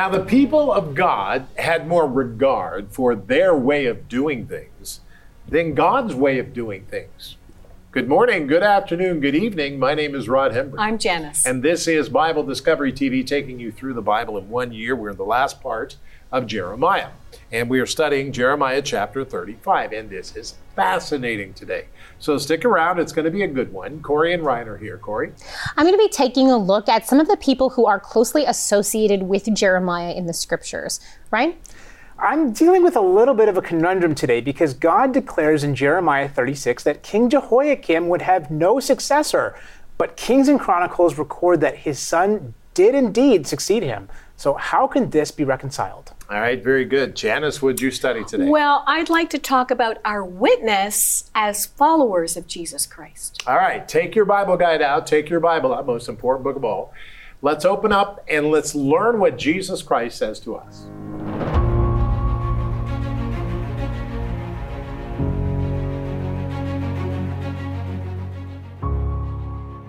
Now, the people of God had more regard for their way of doing things than God's way of doing things. Good morning, good afternoon, good evening. My name is Rod Hembree. I'm Janice. And this is Bible Discovery TV, taking you through the Bible in one year. We're in the last part of Jeremiah. And we are studying Jeremiah chapter 35. And this is fascinating today. So stick around. It's going to be a good one. Corey and Ryan are here. Corey? I'm going to be taking a look at some of the people who are closely associated with Jeremiah in the scriptures. Ryan? I'm dealing with a little bit of a conundrum today because God declares in Jeremiah 36 that King Jehoiakim would have no successor, but Kings and Chronicles record that his son did indeed succeed him. So, how can this be reconciled? All right, very good. Janice, would you study today? Well, I'd like to talk about our witness as followers of Jesus Christ. All right, take your Bible guide out, take your Bible out, most important book of all. Let's open up and let's learn what Jesus Christ says to us.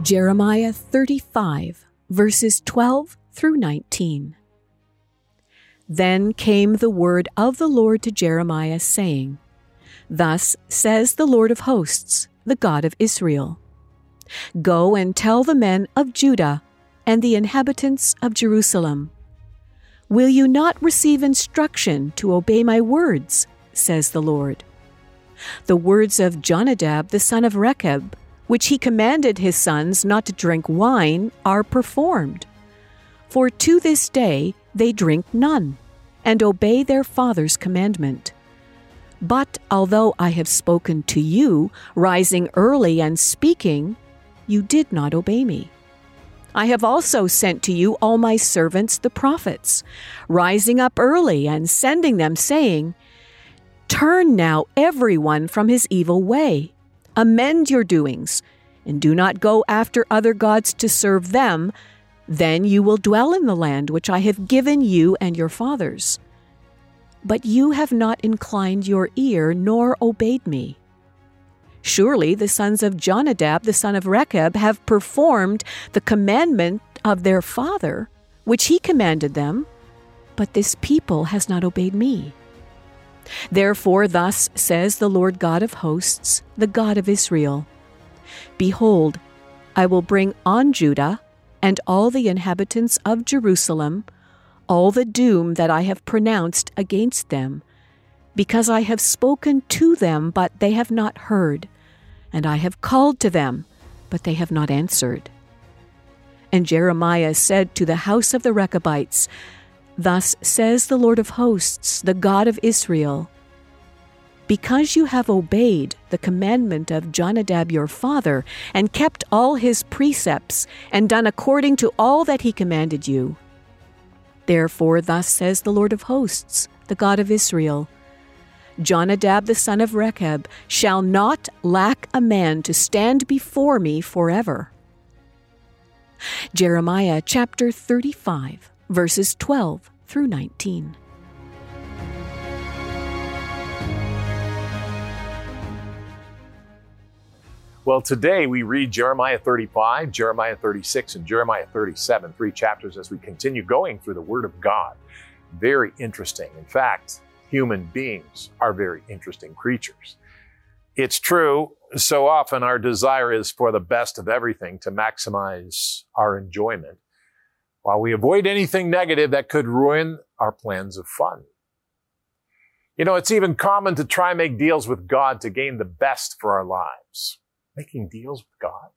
Jeremiah 35, verses 12 through 19. Then came the word of the Lord to Jeremiah, saying, Thus says the Lord of hosts, the God of Israel Go and tell the men of Judah and the inhabitants of Jerusalem, Will you not receive instruction to obey my words? says the Lord. The words of Jonadab the son of Rechab, which he commanded his sons not to drink wine, are performed. For to this day they drink none, and obey their father's commandment. But although I have spoken to you, rising early and speaking, you did not obey me. I have also sent to you all my servants the prophets, rising up early and sending them, saying, Turn now everyone from his evil way Amend your doings, and do not go after other gods to serve them. Then you will dwell in the land which I have given you and your fathers. But you have not inclined your ear nor obeyed me. Surely the sons of Jonadab, the son of Rechab, have performed the commandment of their father, which he commanded them, but this people has not obeyed me. Therefore, thus says the Lord God of hosts, the God of Israel Behold, I will bring on Judah and all the inhabitants of Jerusalem all the doom that I have pronounced against them, because I have spoken to them, but they have not heard, and I have called to them, but they have not answered. And Jeremiah said to the house of the Rechabites, Thus says the Lord of hosts, the God of Israel Because you have obeyed the commandment of Jonadab your father, and kept all his precepts, and done according to all that he commanded you. Therefore, thus says the Lord of hosts, the God of Israel Jonadab the son of Rechab shall not lack a man to stand before me forever. Jeremiah chapter 35 verses 12 through 19. Well, today we read Jeremiah 35, Jeremiah 36, and Jeremiah 37, three chapters as we continue going through the Word of God. Very interesting. In fact, human beings are very interesting creatures. It's true, so often our desire is for the best of everything to maximize our enjoyment while we avoid anything negative that could ruin our plans of fun. You know, it's even common to try and make deals with God to gain the best for our lives. Making deals with God.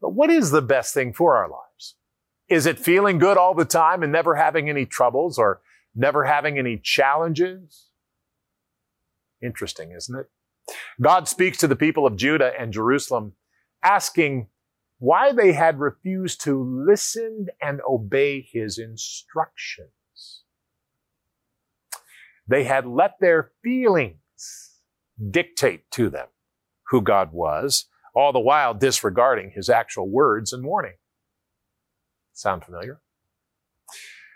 But what is the best thing for our lives? Is it feeling good all the time and never having any troubles or never having any challenges? Interesting, isn't it? God speaks to the people of Judah and Jerusalem, asking why they had refused to listen and obey his instructions. They had let their feelings dictate to them who God was, all the while disregarding his actual words and warning. Sound familiar?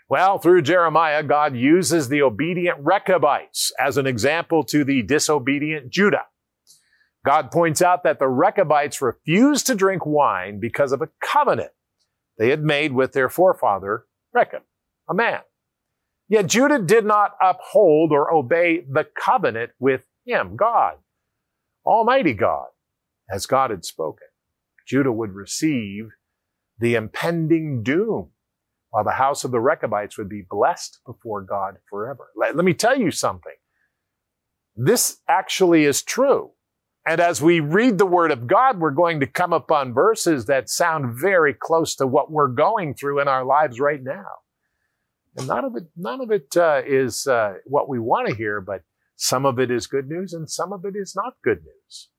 Well, through Jeremiah, God uses the obedient Rechabites as an example to the disobedient Judah. God points out that the Rechabites refused to drink wine because of a covenant they had made with their forefather, Rechab, a man Yet Judah did not uphold or obey the covenant with him, God, Almighty God, as God had spoken. Judah would receive the impending doom while the house of the Rechabites would be blessed before God forever. Let, let me tell you something. This actually is true. And as we read the Word of God, we're going to come upon verses that sound very close to what we're going through in our lives right now. And none of it, none of it uh, is uh, what we want to hear, but some of it is good news and some of it is not good news.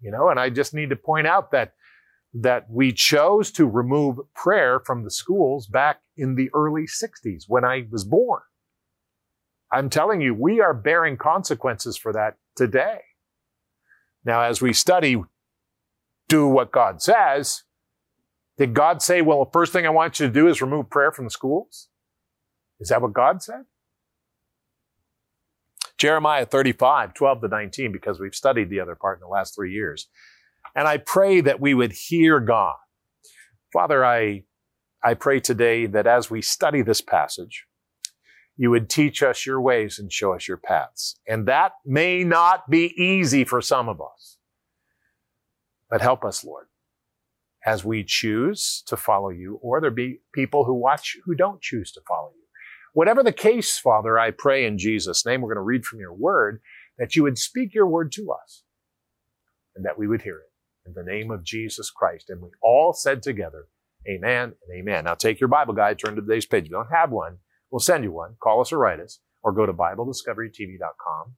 You know, and I just need to point out that that we chose to remove prayer from the schools back in the early 60s when I was born. I'm telling you, we are bearing consequences for that today. Now, as we study, do what God says, did God say, well, the first thing I want you to do is remove prayer from the schools? Is that what God said? Jeremiah 35, 12 to 19, because we've studied the other part in the last three years. And I pray that we would hear God. Father, I, I pray today that as we study this passage, you would teach us your ways and show us your paths. And that may not be easy for some of us. But help us, Lord, as we choose to follow you, or there be people who watch who don't choose to follow you. Whatever the case, Father, I pray in Jesus' name, we're going to read from your word, that you would speak your word to us and that we would hear it in the name of Jesus Christ. And we all said together, Amen and Amen. Now take your Bible guide, turn to today's page. If you don't have one, we'll send you one. Call us or write us, or go to BibleDiscoveryTV.com.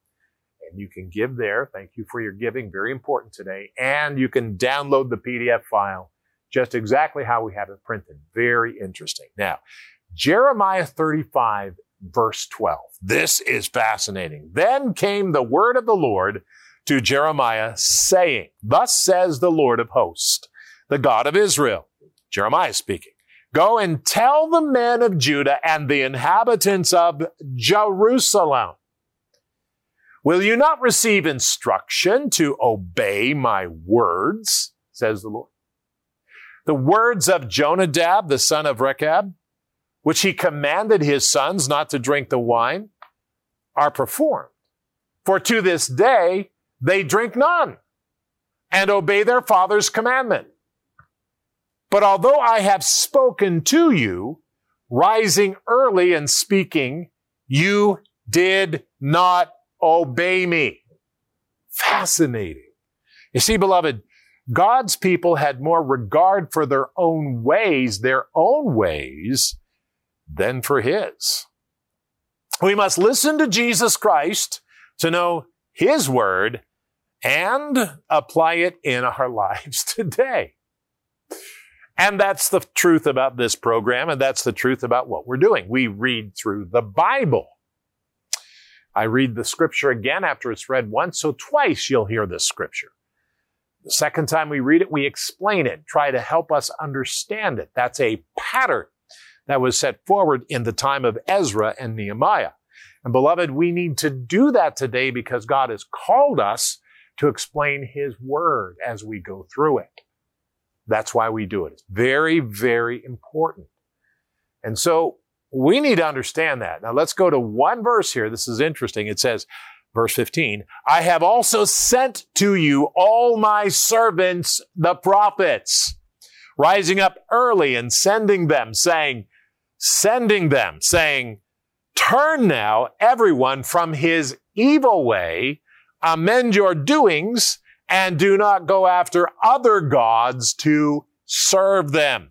And you can give there. Thank you for your giving. Very important today. And you can download the PDF file just exactly how we have it printed. Very interesting. Now, Jeremiah 35, verse 12. This is fascinating. Then came the word of the Lord to Jeremiah, saying, Thus says the Lord of hosts, the God of Israel. Jeremiah speaking. Go and tell the men of Judah and the inhabitants of Jerusalem. Will you not receive instruction to obey my words? says the Lord. The words of Jonadab, the son of Rechab, which he commanded his sons not to drink the wine, are performed. For to this day they drink none and obey their father's commandment. But although I have spoken to you, rising early and speaking, you did not obey me. Fascinating. You see, beloved, God's people had more regard for their own ways, their own ways, than for his. We must listen to Jesus Christ to know his word and apply it in our lives today. And that's the truth about this program, and that's the truth about what we're doing. We read through the Bible. I read the scripture again after it's read once, so twice you'll hear this scripture. The second time we read it, we explain it, try to help us understand it. That's a pattern that was set forward in the time of Ezra and Nehemiah. And beloved, we need to do that today because God has called us to explain His Word as we go through it. That's why we do it. It's very, very important. And so we need to understand that. Now let's go to one verse here. This is interesting. It says, verse 15, I have also sent to you all my servants, the prophets, rising up early and sending them, saying, sending them, saying, Turn now, everyone, from his evil way, amend your doings, and do not go after other gods to serve them.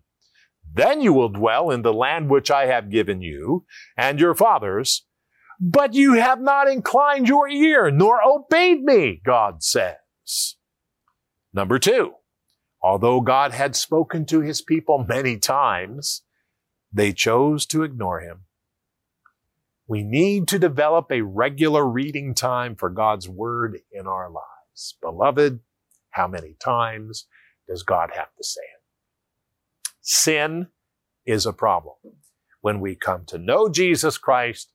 Then you will dwell in the land which I have given you and your fathers. But you have not inclined your ear nor obeyed me, God says. Number two, although God had spoken to his people many times, they chose to ignore him. We need to develop a regular reading time for God's word in our lives. Beloved, how many times does God have to say it? Sin is a problem. When we come to know Jesus Christ,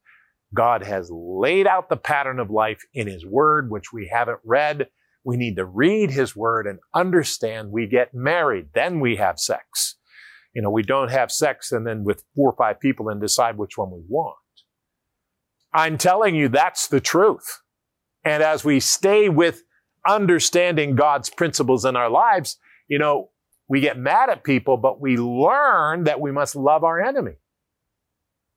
God has laid out the pattern of life in His Word, which we haven't read. We need to read His Word and understand we get married, then we have sex. You know, we don't have sex and then with four or five people and decide which one we want. I'm telling you, that's the truth. And as we stay with understanding God's principles in our lives, you know, we get mad at people, but we learn that we must love our enemy.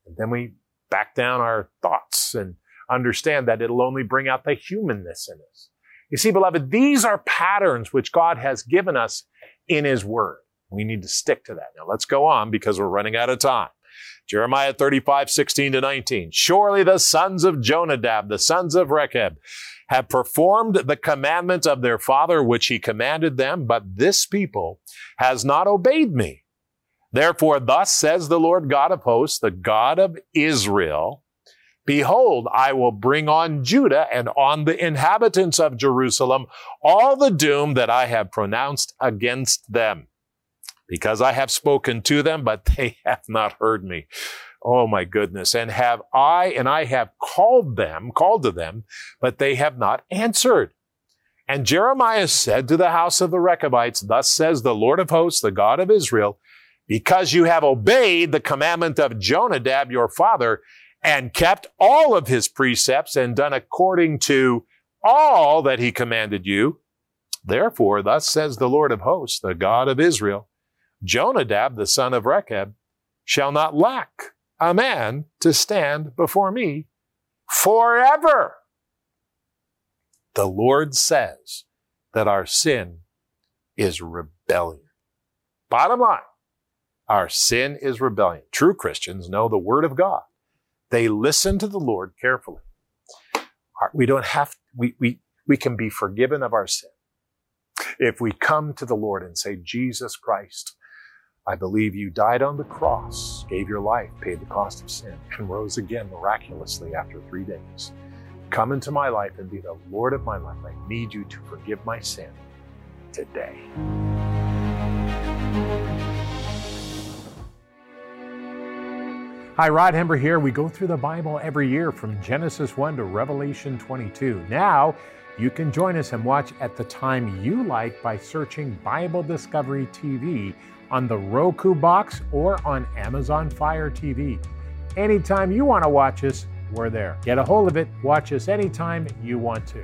And then we back down our thoughts and understand that it'll only bring out the humanness in us. You see, beloved, these are patterns which God has given us in His Word. We need to stick to that. Now let's go on because we're running out of time. Jeremiah 35, 16 to 19. Surely the sons of Jonadab, the sons of Rechab, have performed the commandment of their father, which he commanded them, but this people has not obeyed me. Therefore, thus says the Lord God of hosts, the God of Israel, Behold, I will bring on Judah and on the inhabitants of Jerusalem all the doom that I have pronounced against them because I have spoken to them, but they have not heard me. Oh my goodness. And have I, and I have called them, called to them, but they have not answered. And Jeremiah said to the house of the Rechabites, Thus says the Lord of hosts, the God of Israel, because you have obeyed the commandment of Jonadab, your father, and kept all of his precepts and done according to all that he commanded you. Therefore, thus says the Lord of hosts, the God of Israel, Jonadab, the son of Rechab, shall not lack a man to stand before me forever. The Lord says that our sin is rebellion. Bottom line, our sin is rebellion. True Christians know the Word of God. They listen to the Lord carefully. We don't have, we, we, we can be forgiven of our sin if we come to the Lord and say, Jesus Christ, I believe you died on the cross, gave your life, paid the cost of sin, and rose again miraculously after three days. Come into my life and be the Lord of my life. I need you to forgive my sin today. Hi, Rod Hembree here. We go through the Bible every year from Genesis 1 to Revelation 22. Now, you can join us and watch at the time you like by searching Bible Discovery TV on the Roku box or on Amazon Fire TV. Anytime you want to watch us, we're there. Get a hold of it, watch us anytime you want to.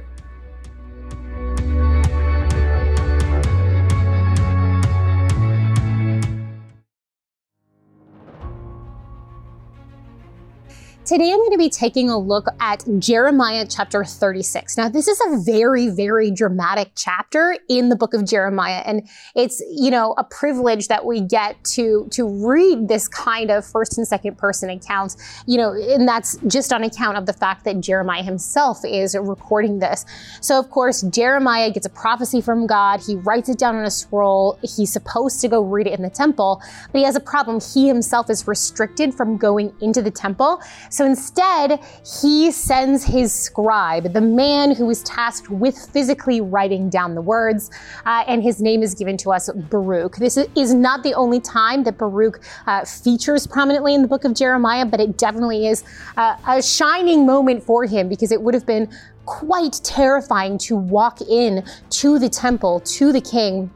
Today I'm going to be taking a look at Jeremiah chapter 36. Now, this is a very, very dramatic chapter in the book of Jeremiah. And it's, you know, a privilege that we get to, to read this kind of first and second person accounts, you know, and that's just on account of the fact that Jeremiah himself is recording this. So, of course, Jeremiah gets a prophecy from God. He writes it down on a scroll. He's supposed to go read it in the temple, but he has a problem. He himself is restricted from going into the temple. So instead, he sends his scribe, the man who is tasked with physically writing down the words, uh, and his name is given to us Baruch. This is not the only time that Baruch uh, features prominently in the book of Jeremiah, but it definitely is uh, a shining moment for him because it would have been quite terrifying to walk in to the temple, to the king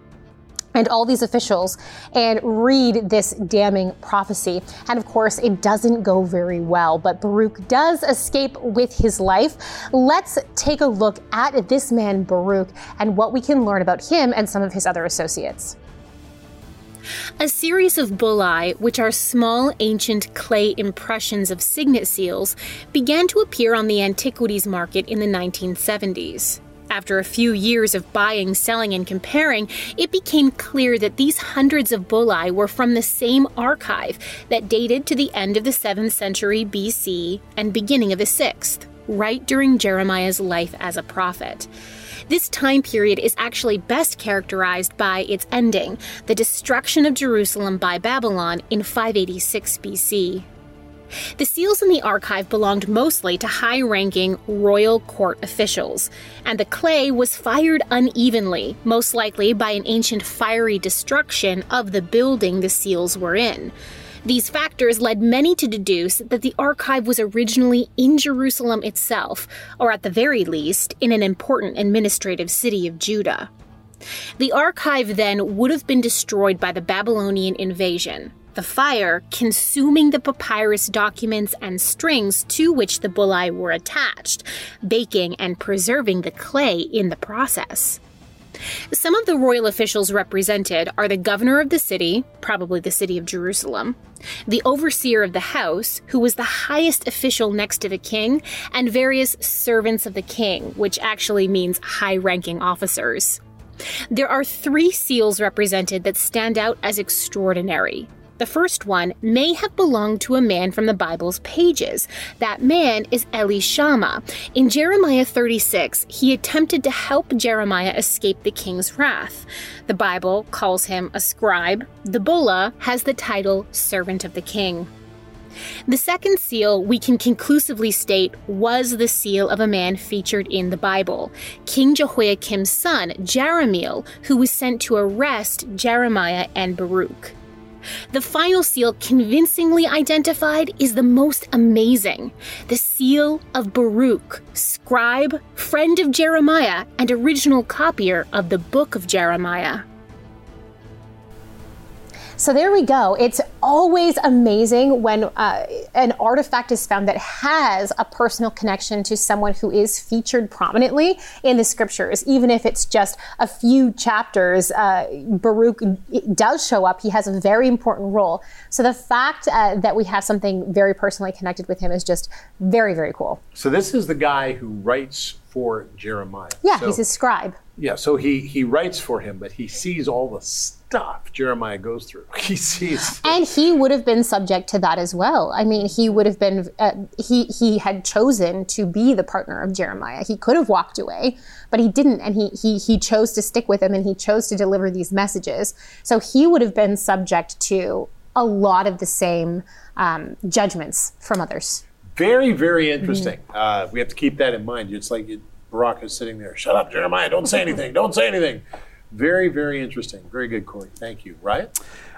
and all these officials and read this damning prophecy. And of course, it doesn't go very well, but Baruch does escape with his life. Let's take a look at this man, Baruch, and what we can learn about him and some of his other associates. A series of bullae, which are small ancient clay impressions of signet seals, began to appear on the antiquities market in the 1970s. After a few years of buying, selling, and comparing, it became clear that these hundreds of bullae were from the same archive that dated to the end of the 7th century BC and beginning of the 6th, right during Jeremiah's life as a prophet. This time period is actually best characterized by its ending, the destruction of Jerusalem by Babylon in 586 BC. The seals in the archive belonged mostly to high ranking royal court officials, and the clay was fired unevenly, most likely by an ancient fiery destruction of the building the seals were in. These factors led many to deduce that the archive was originally in Jerusalem itself, or at the very least, in an important administrative city of Judah. The archive then would have been destroyed by the Babylonian invasion, the fire consuming the papyrus documents and strings to which the bullae were attached, baking and preserving the clay in the process. Some of the royal officials represented are the governor of the city, probably the city of Jerusalem, the overseer of the house, who was the highest official next to the king, and various servants of the king, which actually means high ranking officers. There are three seals represented that stand out as extraordinary. The first one may have belonged to a man from the Bible's pages. That man is Elishama. In Jeremiah 36, he attempted to help Jeremiah escape the king's wrath. The Bible calls him a scribe. The bulla has the title servant of the king. The second seal, we can conclusively state, was the seal of a man featured in the Bible, King Jehoiakim's son, Jerahmeel, who was sent to arrest Jeremiah and Baruch. The final seal, convincingly identified, is the most amazing the seal of Baruch, scribe, friend of Jeremiah, and original copier of the book of Jeremiah. So there we go. It's always amazing when uh, an artifact is found that has a personal connection to someone who is featured prominently in the scriptures, even if it's just a few chapters. Uh, Baruch does show up, he has a very important role. So the fact uh, that we have something very personally connected with him is just very, very cool. So this is the guy who writes for Jeremiah. Yeah, so, he's a scribe. Yeah, so he he writes for him, but he sees all the stuff Jeremiah goes through. He sees, and he would have been subject to that as well. I mean, he would have been uh, he he had chosen to be the partner of Jeremiah. He could have walked away, but he didn't, and he he he chose to stick with him, and he chose to deliver these messages. So he would have been subject to a lot of the same um, judgments from others. Very, very interesting. Mm-hmm. Uh, we have to keep that in mind. It's like Baruch is sitting there. Shut up, Jeremiah. Don't say anything. Don't say anything. Very, very interesting. Very good, Corey. Thank you. Right?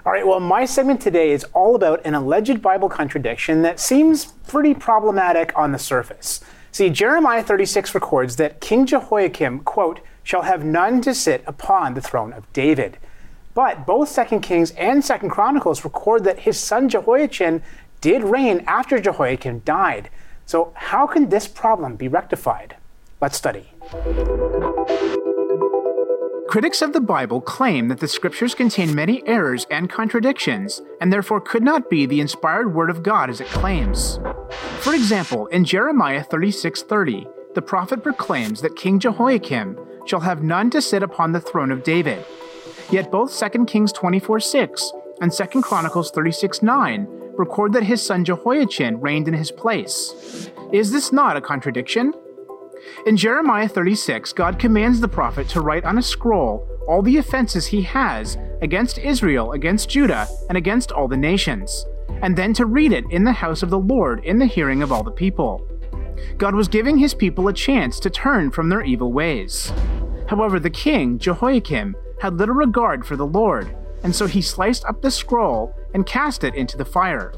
All right. Well, my segment today is all about an alleged Bible contradiction that seems pretty problematic on the surface. See, Jeremiah 36 records that King Jehoiakim, quote, shall have none to sit upon the throne of David. But both Second Kings and Second Chronicles record that his son Jehoiachin did reign after Jehoiakim died. So, how can this problem be rectified? Let's study. Critics of the Bible claim that the scriptures contain many errors and contradictions, and therefore could not be the inspired word of God as it claims. For example, in Jeremiah 36:30, the prophet proclaims that King Jehoiakim shall have none to sit upon the throne of David. Yet both 2 Kings 24:6 and 2 Chronicles 36:9 record that his son Jehoiachin reigned in his place. Is this not a contradiction? In Jeremiah 36, God commands the prophet to write on a scroll all the offenses he has against Israel, against Judah, and against all the nations, and then to read it in the house of the Lord in the hearing of all the people. God was giving his people a chance to turn from their evil ways. However, the king, Jehoiakim, had little regard for the Lord, and so he sliced up the scroll and cast it into the fire.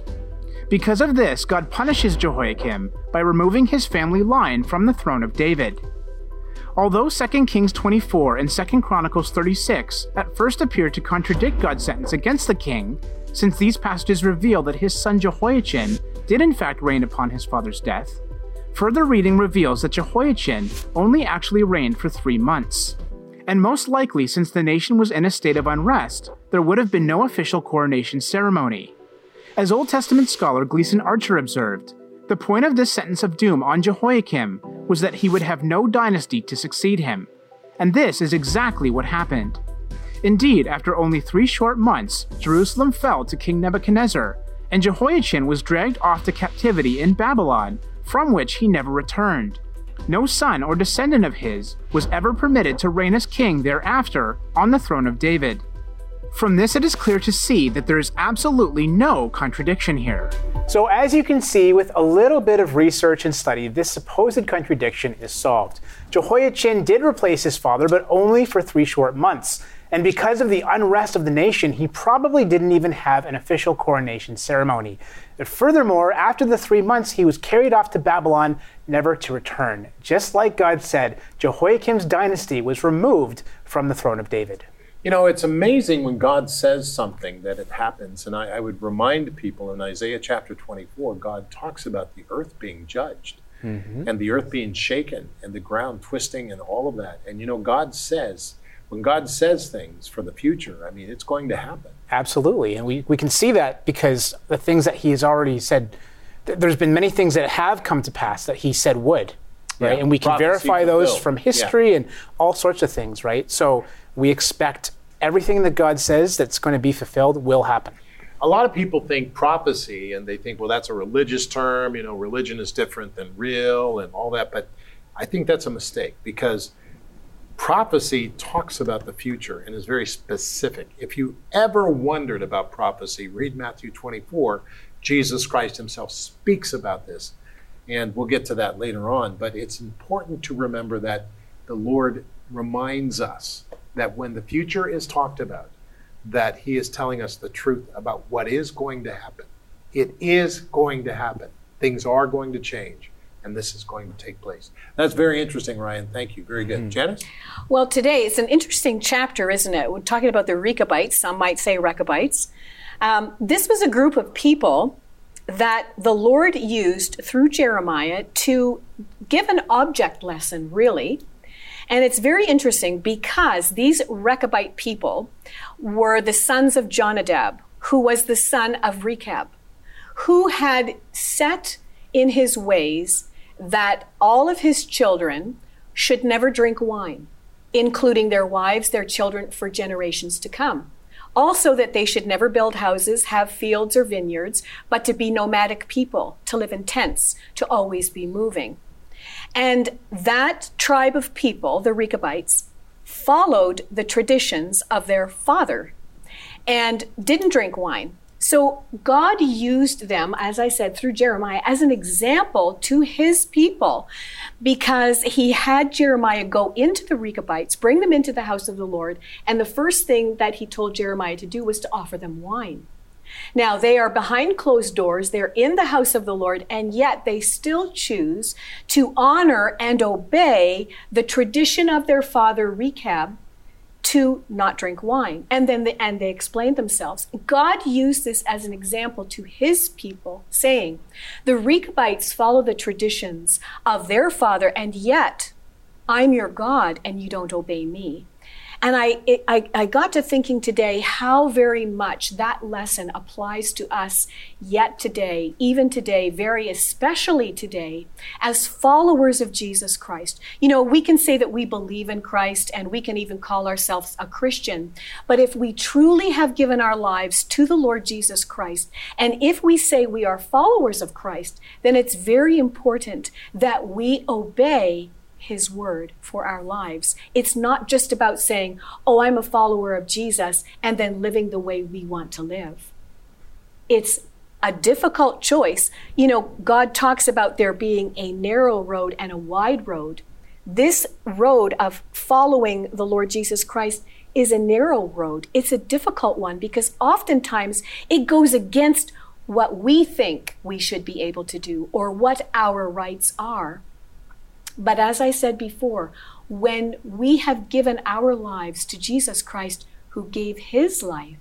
Because of this, God punishes Jehoiakim by removing his family line from the throne of David. Although 2 Kings 24 and 2 Chronicles 36 at first appear to contradict God's sentence against the king, since these passages reveal that his son Jehoiachin did in fact reign upon his father's death, further reading reveals that Jehoiachin only actually reigned for three months. And most likely, since the nation was in a state of unrest, there would have been no official coronation ceremony. As Old Testament scholar Gleason Archer observed, the point of this sentence of doom on Jehoiakim was that he would have no dynasty to succeed him. And this is exactly what happened. Indeed, after only three short months, Jerusalem fell to King Nebuchadnezzar, and Jehoiachin was dragged off to captivity in Babylon, from which he never returned. No son or descendant of his was ever permitted to reign as king thereafter on the throne of David. From this, it is clear to see that there is absolutely no contradiction here. So, as you can see, with a little bit of research and study, this supposed contradiction is solved. Jehoiachin did replace his father, but only for three short months. And because of the unrest of the nation, he probably didn't even have an official coronation ceremony. But furthermore, after the three months, he was carried off to Babylon, never to return. Just like God said, Jehoiakim's dynasty was removed from the throne of David. You know, it's amazing when God says something that it happens. And I, I, would remind people in Isaiah chapter 24, God talks about the earth being judged mm-hmm. and the earth being shaken and the ground twisting and all of that. And, you know, God says, when God says things for the future, I mean, it's going to happen. Absolutely. And we, we can see that because the things that He has already said, th- there's been many things that have come to pass that He said would. Right? Yeah, and we can verify those fulfilled. from history yeah. and all sorts of things, right? So we expect everything that God says that's going to be fulfilled will happen. A lot of people think prophecy and they think, well, that's a religious term, you know, religion is different than real and all that. But I think that's a mistake because prophecy talks about the future and is very specific. If you ever wondered about prophecy, read Matthew 24. Jesus Christ himself speaks about this. And we'll get to that later on. But it's important to remember that the Lord reminds us that when the future is talked about, that he is telling us the truth about what is going to happen. It is going to happen. Things are going to change, and this is going to take place. That's very interesting, Ryan. Thank you. Very good. Mm-hmm. Janice? Well, today it's an interesting chapter, isn't it? We're talking about the Rechabites, some might say Rechabites. Um, this was a group of people that the Lord used through Jeremiah to give an object lesson, really, and it's very interesting because these Rechabite people were the sons of Jonadab, who was the son of Rechab, who had set in his ways that all of his children should never drink wine, including their wives, their children, for generations to come. Also, that they should never build houses, have fields or vineyards, but to be nomadic people, to live in tents, to always be moving. And that tribe of people, the Rechabites, followed the traditions of their father and didn't drink wine. So God used them, as I said, through Jeremiah as an example to his people because he had Jeremiah go into the Rechabites, bring them into the house of the Lord, and the first thing that he told Jeremiah to do was to offer them wine. Now, they are behind closed doors, they're in the house of the Lord, and yet they still choose to honor and obey the tradition of their father Rechab to not drink wine. And then the, and they explained themselves. God used this as an example to his people, saying, The Rechabites follow the traditions of their father, and yet I'm your God, and you don't obey me. And I, it, I, I got to thinking today how very much that lesson applies to us yet today, even today, very especially today, as followers of Jesus Christ. You know, we can say that we believe in Christ and we can even call ourselves a Christian, but if we truly have given our lives to the Lord Jesus Christ, and if we say we are followers of Christ, then it's very important that we obey his word for our lives. It's not just about saying, oh, I'm a follower of Jesus, and then living the way we want to live. It's a difficult choice. You know, God talks about there being a narrow road and a wide road. This road of following the Lord Jesus Christ is a narrow road. It's a difficult one because oftentimes it goes against what we think we should be able to do or what our rights are. But as I said before, when we have given our lives to Jesus Christ, who gave his life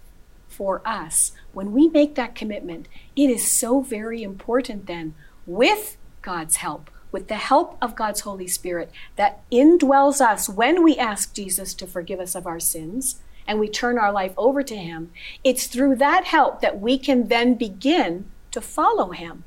for us, when we make that commitment, it is so very important then, with God's help, with the help of God's Holy Spirit that indwells us when we ask Jesus to forgive us of our sins and we turn our life over to Him, it's through that help that we can then begin to follow Him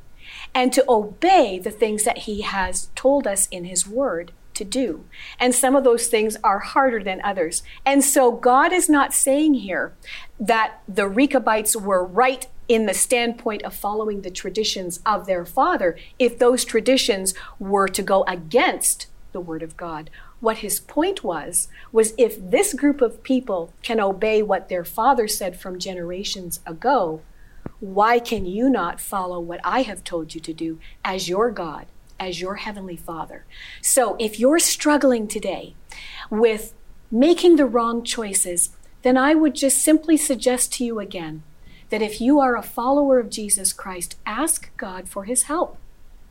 and to obey the things that He has told us in His Word to do. And some of those things are harder than others. And so God is not saying here that the Rechabites were right in the standpoint of following the traditions of their father if those traditions were to go against the Word of God. What his point was, was if this group of people can obey what their father said from generations ago, why can you not follow what I have told you to do as your God, as your Heavenly Father? So if you're struggling today with making the wrong choices, then I would just simply suggest to you again that if you are a follower of Jesus Christ, ask God for His help.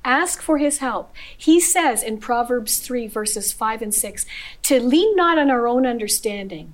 Ask for his help. He says in Proverbs 3, verses 5 and 6, to lean not on our own understanding,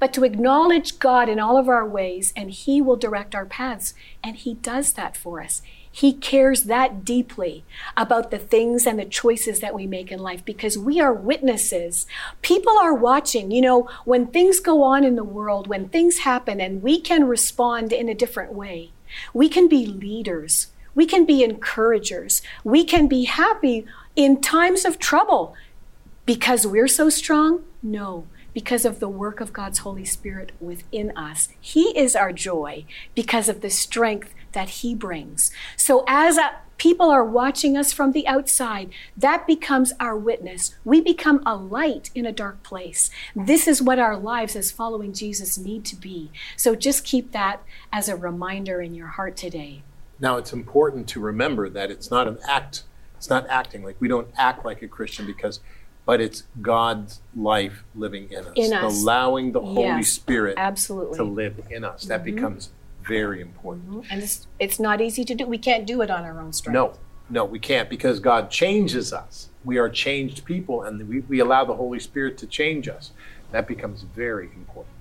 but to acknowledge God in all of our ways, and He will direct our paths. And He does that for us. He cares that deeply about the things and the choices that we make in life because we are witnesses. People are watching. You know, when things go on in the world, when things happen, and we can respond in a different way, we can be leaders. We can be encouragers. We can be happy in times of trouble because we're so strong? No, because of the work of God's Holy Spirit within us. He is our joy because of the strength that He brings. So as a, people are watching us from the outside, that becomes our witness. We become a light in a dark place. This is what our lives as following Jesus need to be. So just keep that as a reminder in your heart today. Now, it's important to remember that it's not an act, it's not acting. Like we don't act like a Christian because but it's God's life living in us, In us. allowing the Holy Yes, Spirit absolutely. to live in us. That mm-hmm. becomes very important. Mm-hmm. And it's, it's not easy to do. We can't do it on our own strength. No, no, we can't because God changes us. We are changed people, and we, we allow the Holy Spirit to change us. That becomes very important.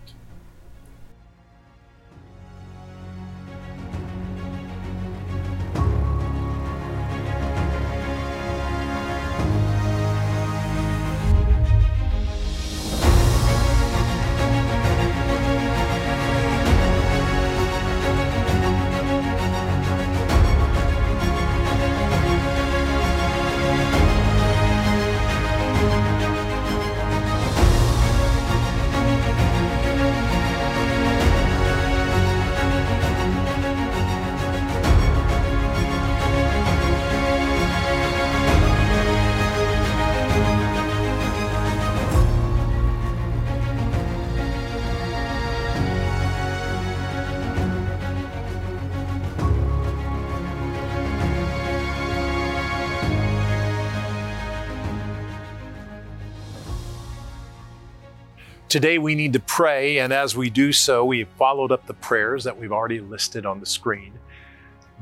Today we need to pray, and as we do so, we've followed up the prayers that we've already listed on the screen.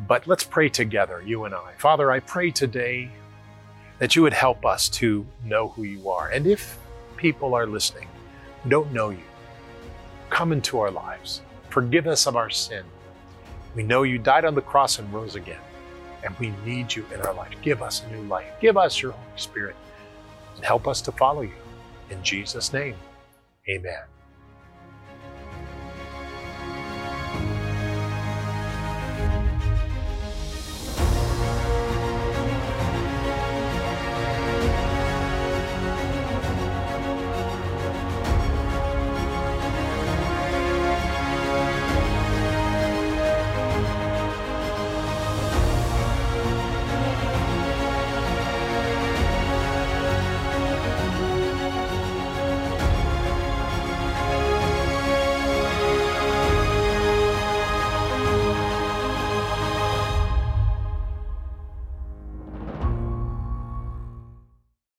But let's pray together, you and I. Father, I pray today that you would help us to know who you are. And if people are listening who don't know you, come into our lives. Forgive us of our sin. We know you died on the cross and rose again, and we need you in our life. Give us a new life. Give us your Holy Spirit and help us to follow you. In Jesus' name. Amen.